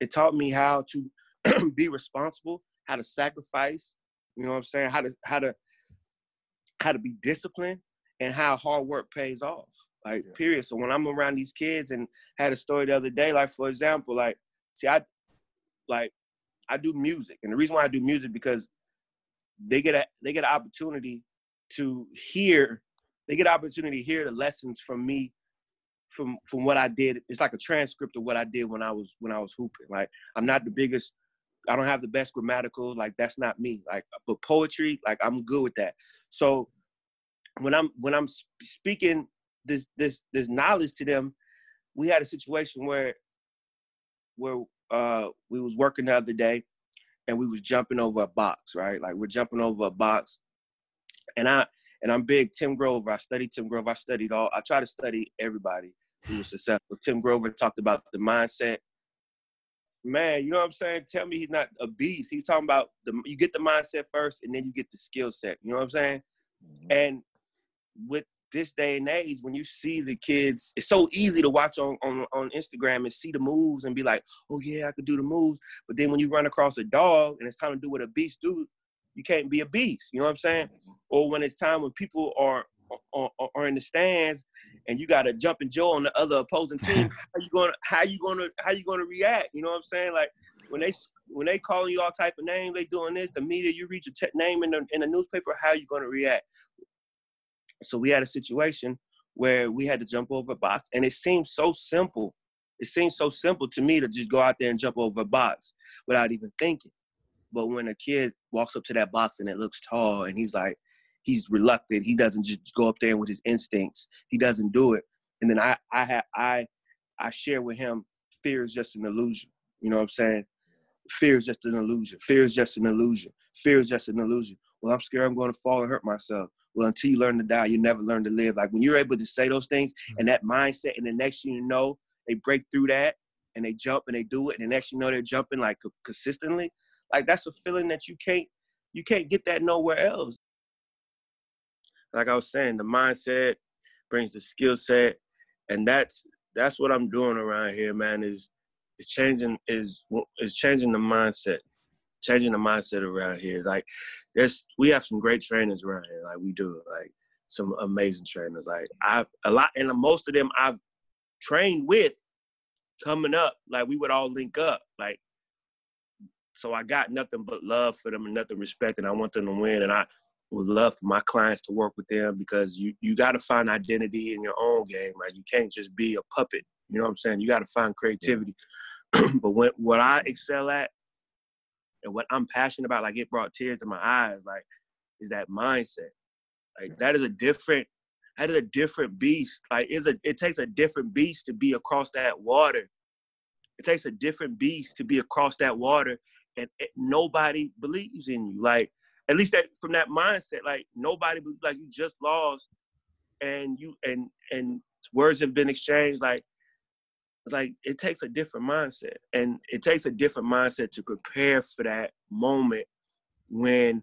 [SPEAKER 3] it taught me how to be responsible, how to sacrifice. You know what I'm saying? How to how to how to be disciplined, and how hard work pays off. Like yeah. period. So when I'm around these kids, and had a story the other day, like for example, like see, I like I do music, and the reason why I do music because they get a they get an opportunity to hear they get an opportunity to hear the lessons from me from from what I did. It's like a transcript of what I did when I was when I was hooping. Like I'm not the biggest. I don't have the best grammatical. Like that's not me. Like but poetry, like I'm good with that. So when I'm when I'm speaking this this this knowledge to them, we had a situation where where uh we was working the other day and we was jumping over a box, right? Like we're jumping over a box. And I and I'm big Tim Grover. I studied Tim Grover. I studied all I try to study everybody who was successful. Tim Grover talked about the mindset. Man, you know what I'm saying? Tell me he's not a beast. He's talking about the you get the mindset first and then you get the skill set. You know what I'm saying? Mm-hmm. And with this day and age, when you see the kids, it's so easy to watch on, on, on Instagram and see the moves and be like, oh yeah, I could do the moves. But then when you run across a dog and it's time to do what a beast do, you can't be a beast. You know what I'm saying? Mm-hmm. Or when it's time when people are are, are in the stands and you got a jumping Joe on the other opposing team, how you gonna how you gonna how you gonna react? You know what I'm saying? Like when they when they calling you all type of names, they doing this. The media, you read your te- name in the in the newspaper. How you gonna react? So we had a situation where we had to jump over a box, and it seemed so simple. It seems so simple to me to just go out there and jump over a box without even thinking. But when a kid walks up to that box and it looks tall, and he's like, he's reluctant. He doesn't just go up there with his instincts. He doesn't do it. And then I I have I I share with him fear is just an illusion. You know what I'm saying? Fear is just an illusion. Fear is just an illusion. Fear is just an illusion. Well, I'm scared I'm going to fall and hurt myself. Well, until you learn to die, you never learn to live. Like when you're able to say those things mm. and that mindset, and the next thing you know, they break through that and they jump and they do it, and the next you know they're jumping like consistently. Like that's a feeling that you can't you can't get that nowhere else like I was saying, the mindset brings the skill set, and that's that's what I'm doing around here, man. Is is changing is is changing the mindset. changing the mindset around here. Like, there's we have some great trainers around here. Like we do. Like some amazing trainers. Like I've a lot, and most of them I've trained with coming up. Like we would all link up. Like so, I got nothing but love for them and nothing respect, and I want them to win. And I would love for my clients to work with them because you you got to find identity in your own game. Right? You can't just be a puppet. You know what I'm saying? You got to find creativity. but when, what I excel at and what I'm passionate about, like it brought tears to my eyes, like is that mindset. Like that is a different, that is a different beast. Like it's a, it takes a different beast to be across that water. It takes a different beast to be across that water, and it, nobody believes in you. Like at least that from that mindset, like nobody like you just lost, and you and and words have been exchanged. Like like it takes a different mindset and it takes a different mindset to prepare for that moment when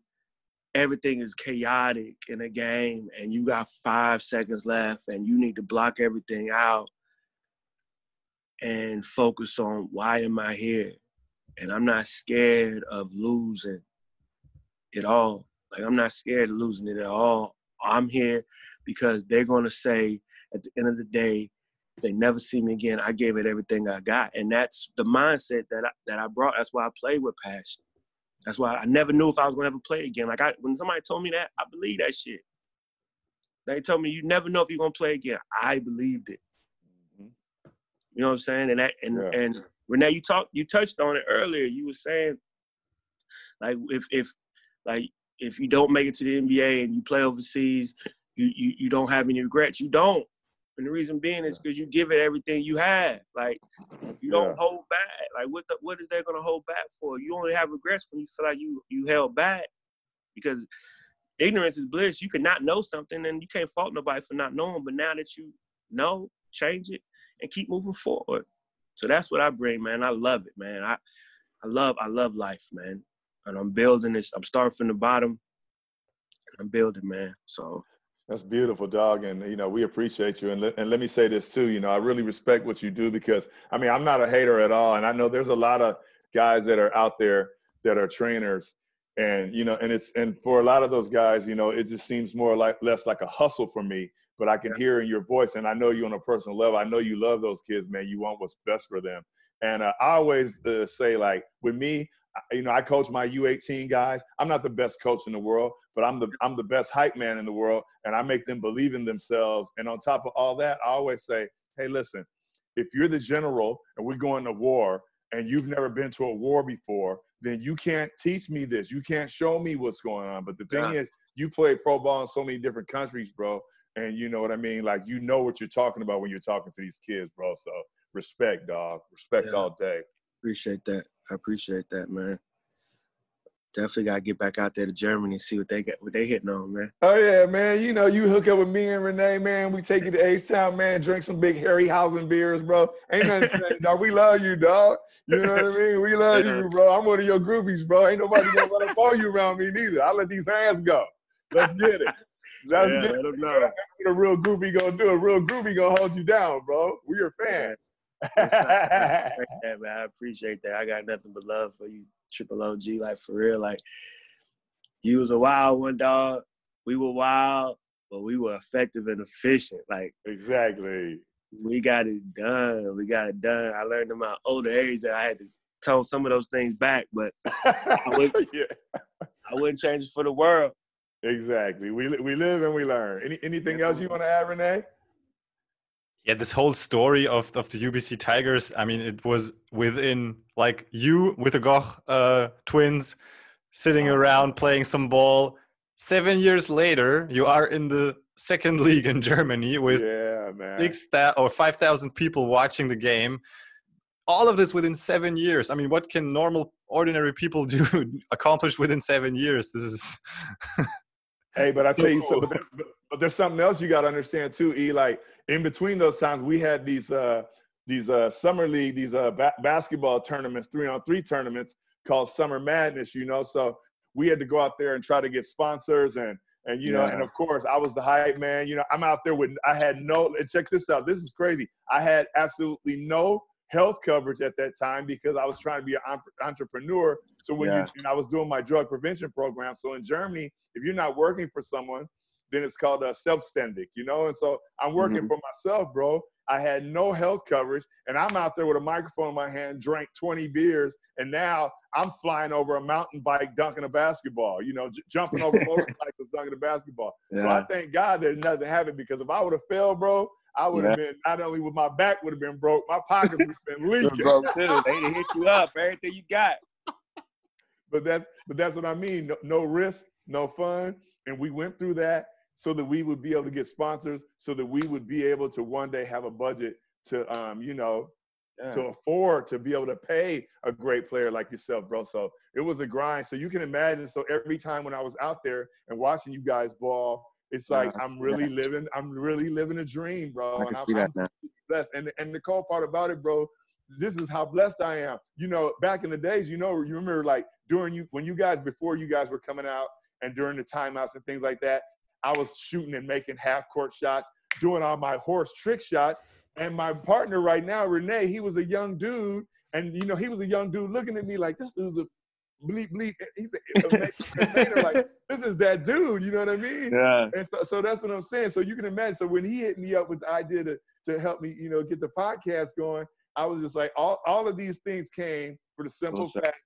[SPEAKER 3] everything is chaotic in a game and you got five seconds left and you need to block everything out and focus on why am i here and i'm not scared of losing it all like i'm not scared of losing it at all i'm here because they're going to say at the end of the day if they never see me again, I gave it everything I got. And that's the mindset that I, that I brought. That's why I played with passion. That's why I never knew if I was gonna ever play again. Like I, when somebody told me that, I believe that shit. They told me you never know if you're gonna play again. I believed it. Mm-hmm. You know what I'm saying? And that, and yeah. and Renee, you talked, you touched on it earlier. You were saying, like, if if like if you don't make it to the NBA and you play overseas, you you, you don't have any regrets. You don't. And the reason being is because you give it everything you have. Like you don't yeah. hold back. Like what the, what is that gonna hold back for? You only have regrets when you feel like you you held back. Because ignorance is bliss. You could not know something and you can't fault nobody for not knowing. But now that you know, change it and keep moving forward. So that's what I bring, man. I love it, man. I I love I love life, man. And I'm building this. I'm starting from the bottom. I'm building, man. So
[SPEAKER 2] that's beautiful, dog. And, you know, we appreciate you. And, le- and let me say this too, you know, I really respect what you do because, I mean, I'm not a hater at all. And I know there's a lot of guys that are out there that are trainers and, you know, and it's, and for a lot of those guys, you know, it just seems more like, less like a hustle for me, but I can hear in your voice and I know you on a personal level. I know you love those kids, man. You want what's best for them. And uh, I always uh, say like with me, you know, I coach my U18 guys. I'm not the best coach in the world, but I'm the I'm the best hype man in the world, and I make them believe in themselves. And on top of all that, I always say, hey, listen, if you're the general and we're going to war, and you've never been to a war before, then you can't teach me this. You can't show me what's going on. But the thing yeah. is, you play pro ball in so many different countries, bro. And you know what I mean? Like you know what you're talking about when you're talking to these kids, bro. So respect, dog. Respect yeah. all day.
[SPEAKER 3] Appreciate that. I appreciate that, man. Definitely gotta get back out there to Germany and see what they get what they hitting on, man.
[SPEAKER 2] Oh yeah, man. You know, you hook up with me and Renee, man. We take you to H Town, man, drink some big Herrenhäuser beers, bro. Ain't nothing dog. We love you, dog. You know what I mean? We love you, bro. I'm one of your groupies, bro. Ain't nobody gonna run up on you around me neither. I let these hands go. Let's get it. Let's yeah, get it. Know. That's what a real groupie gonna do. A real groupie gonna hold you down, bro. We your fans
[SPEAKER 3] man. I appreciate that. I got nothing but love for you, Triple OG. Like for real, like you was a wild one, dog. We were wild, but we were effective and efficient. Like
[SPEAKER 2] exactly.
[SPEAKER 3] We got it done. We got it done. I learned in my older age that I had to tone some of those things back, but I, wouldn't, yeah. I wouldn't change it for the world.
[SPEAKER 2] Exactly. We we live and we learn. Any anything else you want to add, Renee?
[SPEAKER 1] Yeah this whole story of, of the ubc tigers i mean it was within like you with the goch uh, twins sitting around playing some ball. Seven years later you are in the second league in germany with
[SPEAKER 2] yeah, man.
[SPEAKER 1] six that or 5000 people watching the game. All of this within seven years. I mean what can normal ordinary people do accomplish within seven years? This is
[SPEAKER 2] hey but i tell you something but, but there's something else you got to understand too e like in between those times, we had these uh, these uh, summer league, these uh, ba- basketball tournaments, three on three tournaments called Summer Madness. You know, so we had to go out there and try to get sponsors and and you know, and of course, I was the hype man. You know, I'm out there with I had no. And Check this out. This is crazy. I had absolutely no health coverage at that time because I was trying to be an entrepreneur. So when yeah. you and I was doing my drug prevention program. So in Germany, if you're not working for someone, then it's called a selbstständig, you know. And so I'm working mm-hmm. for myself, bro. I had no health coverage, and I'm out there with a microphone in my hand, drank 20 beers, and now I'm flying over a mountain bike, dunking a basketball. You know, j- jumping over motorcycles, dunking a basketball. Yeah. So I thank God there's nothing happened because if I would have failed, bro, I would have yeah. been not only with my back would have been broke, my pockets would have been leaking. broke
[SPEAKER 3] too. They'd have hit you up for everything you got.
[SPEAKER 2] But that's but that's what I mean. No, no risk, no fun, and we went through that so that we would be able to get sponsors, so that we would be able to one day have a budget to, um, you know, yeah. to afford to be able to pay a great player like yourself, bro. So it was a grind. So you can imagine. So every time when I was out there and watching you guys ball, it's like I'm really living. I'm really living a dream, bro.
[SPEAKER 3] I can and see that
[SPEAKER 2] I'm blessed. And and the cool part about it, bro, this is how blessed I am. You know, back in the days, you know, you remember like during you when you guys before you guys were coming out and during the timeouts and things like that, I was shooting and making half court shots, doing all my horse trick shots. And my partner right now, Renee, he was a young dude. And, you know, he was a young dude looking at me like, this dude's a bleep, bleep. He's a, a, like, this is that dude, you know what I mean?
[SPEAKER 3] Yeah.
[SPEAKER 2] And so, so that's what I'm saying. So you can imagine. So when he hit me up with the idea to, to help me, you know, get the podcast going, I was just like, all, all of these things came for the simple fact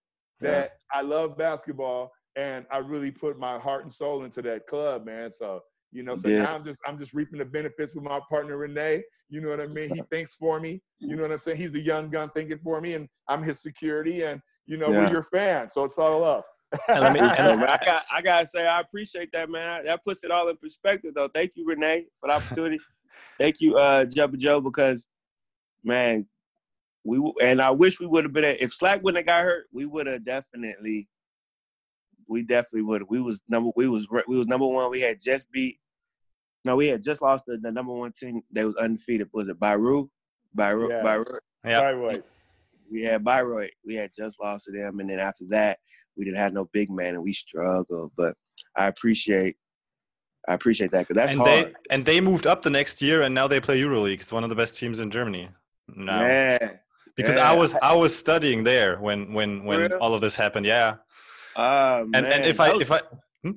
[SPEAKER 2] that yeah. I love basketball and I really put my heart and soul into that club, man. So you know, so yeah. now I'm just I'm just reaping the benefits with my partner Renee. You know what I mean? He thinks for me. You know what I'm saying? He's the young gun thinking for me, and I'm his security. And you know, yeah. we're your fans, so it's all love.
[SPEAKER 3] me, I got I gotta say I appreciate that, man. That puts it all in perspective, though. Thank you, Renee, for the opportunity. Thank you, uh, Jumpin' Joe, because man, we and I wish we would have been. If Slack wouldn't have got hurt, we would have definitely we definitely would. We was number we was we was number one. We had just beat. No, we had just lost the, the number one team. They was undefeated. Was it Bayreuth? Bayreuth. Yeah. Bayreuth.
[SPEAKER 2] Yeah. Bayreuth.
[SPEAKER 3] We had Bayreuth. We had just lost to them, and then after that, we didn't have no big man, and we struggled. But I appreciate I appreciate that because that's
[SPEAKER 1] and
[SPEAKER 3] hard.
[SPEAKER 1] They, and they moved up the next year, and now they play EuroLeague. It's one of the best teams in Germany. Now.
[SPEAKER 3] Yeah.
[SPEAKER 1] Because
[SPEAKER 3] yeah.
[SPEAKER 1] I was I was studying there when when when really? all of this happened. Yeah.
[SPEAKER 3] Uh,
[SPEAKER 1] and and if I if I
[SPEAKER 3] hmm?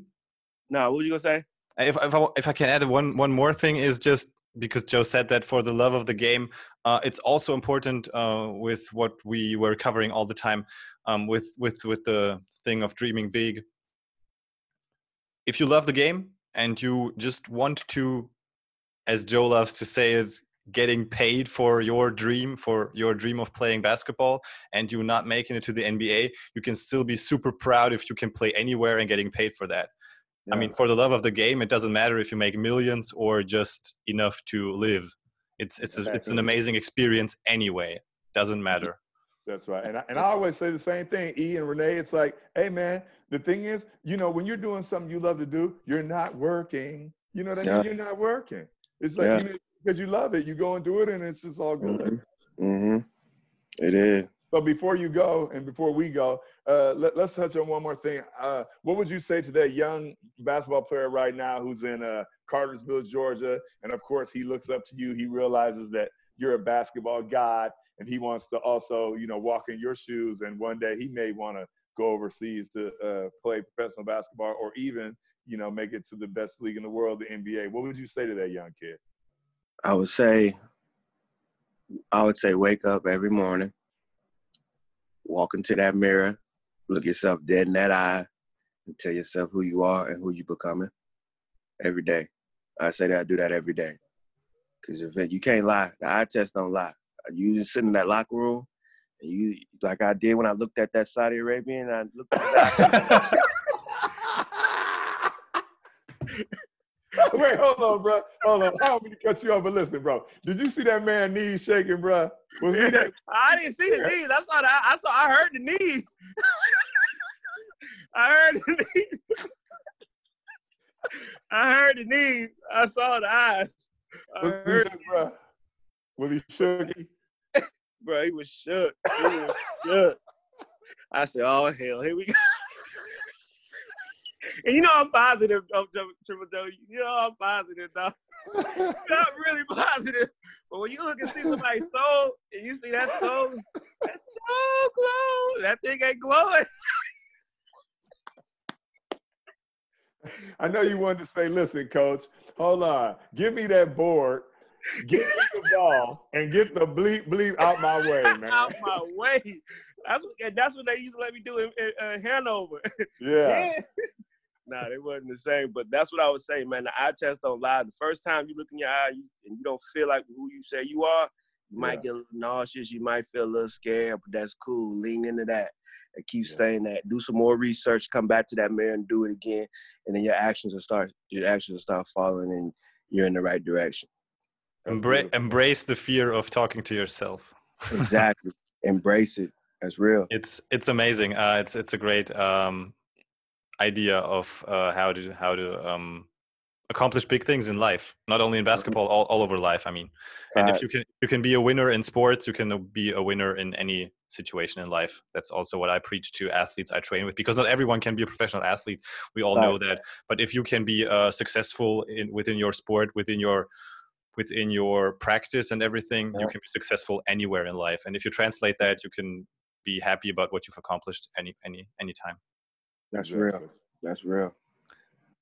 [SPEAKER 3] no, what were you gonna say?
[SPEAKER 1] If if I, if I can add one one more thing is just because Joe said that for the love of the game, uh, it's also important uh, with what we were covering all the time um, with with with the thing of dreaming big. If you love the game and you just want to, as Joe loves to say it, getting paid for your dream for your dream of playing basketball and you're not making it to the NBA you can still be super proud if you can play anywhere and getting paid for that yeah. I mean for the love of the game it doesn't matter if you make millions or just enough to live it's it's exactly. it's an amazing experience anyway doesn't matter
[SPEAKER 2] that's right and I, and I always say the same thing E and Renee it's like hey man the thing is you know when you're doing something you love to do you're not working you know what I mean yeah. you're not working it's like yeah. you know, because you love it. You go and do it, and it's just all good.
[SPEAKER 3] Mm-hmm. mm-hmm. It is.
[SPEAKER 2] So before you go, and before we go, uh, let, us touch on one more thing. Uh, what would you say to that young basketball player right now who's in uh, Cartersville, Georgia, and of course he looks up to you. He realizes that you're a basketball god, and he wants to also, you know, walk in your shoes. And one day he may want to go overseas to uh, play professional basketball, or even, you know, make it to the best league in the world, the NBA. What would you say to that young kid?
[SPEAKER 3] I would say, I would say, wake up every morning, walk into that mirror, look yourself dead in that eye, and tell yourself who you are and who you're becoming every day. I say that I do that every day. Because if you can't lie, the eye test don't lie. You just sit in that locker room, and you like I did when I looked at that Saudi Arabian. I looked at
[SPEAKER 2] Wait, hold on, bro. Hold on. I don't mean to cut you off, but listen, bro. Did you see that man knees shaking, bro?
[SPEAKER 3] Was he that? I didn't see the knees. I saw that. I saw. I heard the knees. I heard the knees. I heard the knees. I saw the eyes. I was heard,
[SPEAKER 2] he, bro. Was he shook?
[SPEAKER 3] bro, he was shook. He was shook. I said, "Oh hell, here we go." And you know I'm positive, um, Triple Joe. You know I'm positive, dog. Not really positive. But when you look and see somebody's soul, and you see that soul, that soul glow. That thing ain't glowing.
[SPEAKER 2] I know you wanted to say, listen, coach, hold on. Give me that board, get me the ball, and get the bleep bleep out my way, man.
[SPEAKER 3] out my way. That's what, that's what they used to let me do in, in uh, Hanover.
[SPEAKER 2] Yeah. yeah.
[SPEAKER 3] Nah, they wasn't the same. But that's what I was saying, man. The eye test don't lie. The first time you look in your eye you, and you don't feel like who you say you are, you yeah. might get a little nauseous. You might feel a little scared, but that's cool. Lean into that and keep yeah. saying that. Do some more research. Come back to that mirror and do it again, and then your actions will start. Your actions will start following, and you're in the right direction.
[SPEAKER 1] Embra- embrace the fear of talking to yourself.
[SPEAKER 3] exactly. Embrace it. That's real.
[SPEAKER 1] It's it's amazing. Uh, it's it's a great um, idea of uh, how to how to um, accomplish big things in life not only in mm-hmm. basketball all, all over life i mean and if you can you can be a winner in sports you can be a winner in any situation in life that's also what i preach to athletes i train with because not everyone can be a professional athlete we all know that but if you can be uh, successful in within your sport within your within your practice and everything yeah. you can be successful anywhere in life and if you translate that you can be happy about what you've accomplished any any anytime that's real
[SPEAKER 3] that's real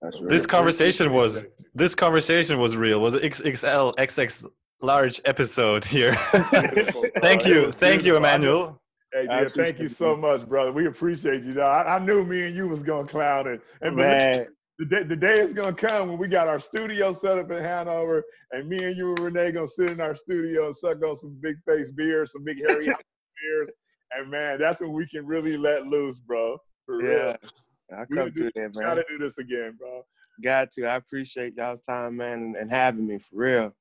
[SPEAKER 3] That's real.
[SPEAKER 1] this conversation was this conversation was real. Was XXL XX large episode here. thank you, thank you, Emmanuel.
[SPEAKER 2] Hey, yeah, thank you so much, brother. We appreciate you. I, I knew me and you was gonna clown it. And man. The day, the day is gonna come when we got our studio set up in Hanover, and me and you and Renee gonna sit in our studio and suck on some big face beers, some big hairy beers, and man, that's when we can really let loose, bro. For yeah. real.
[SPEAKER 3] I come through there, man.
[SPEAKER 2] Gotta do this again, bro.
[SPEAKER 3] Got to. I appreciate y'all's time, man, and, and having me for real.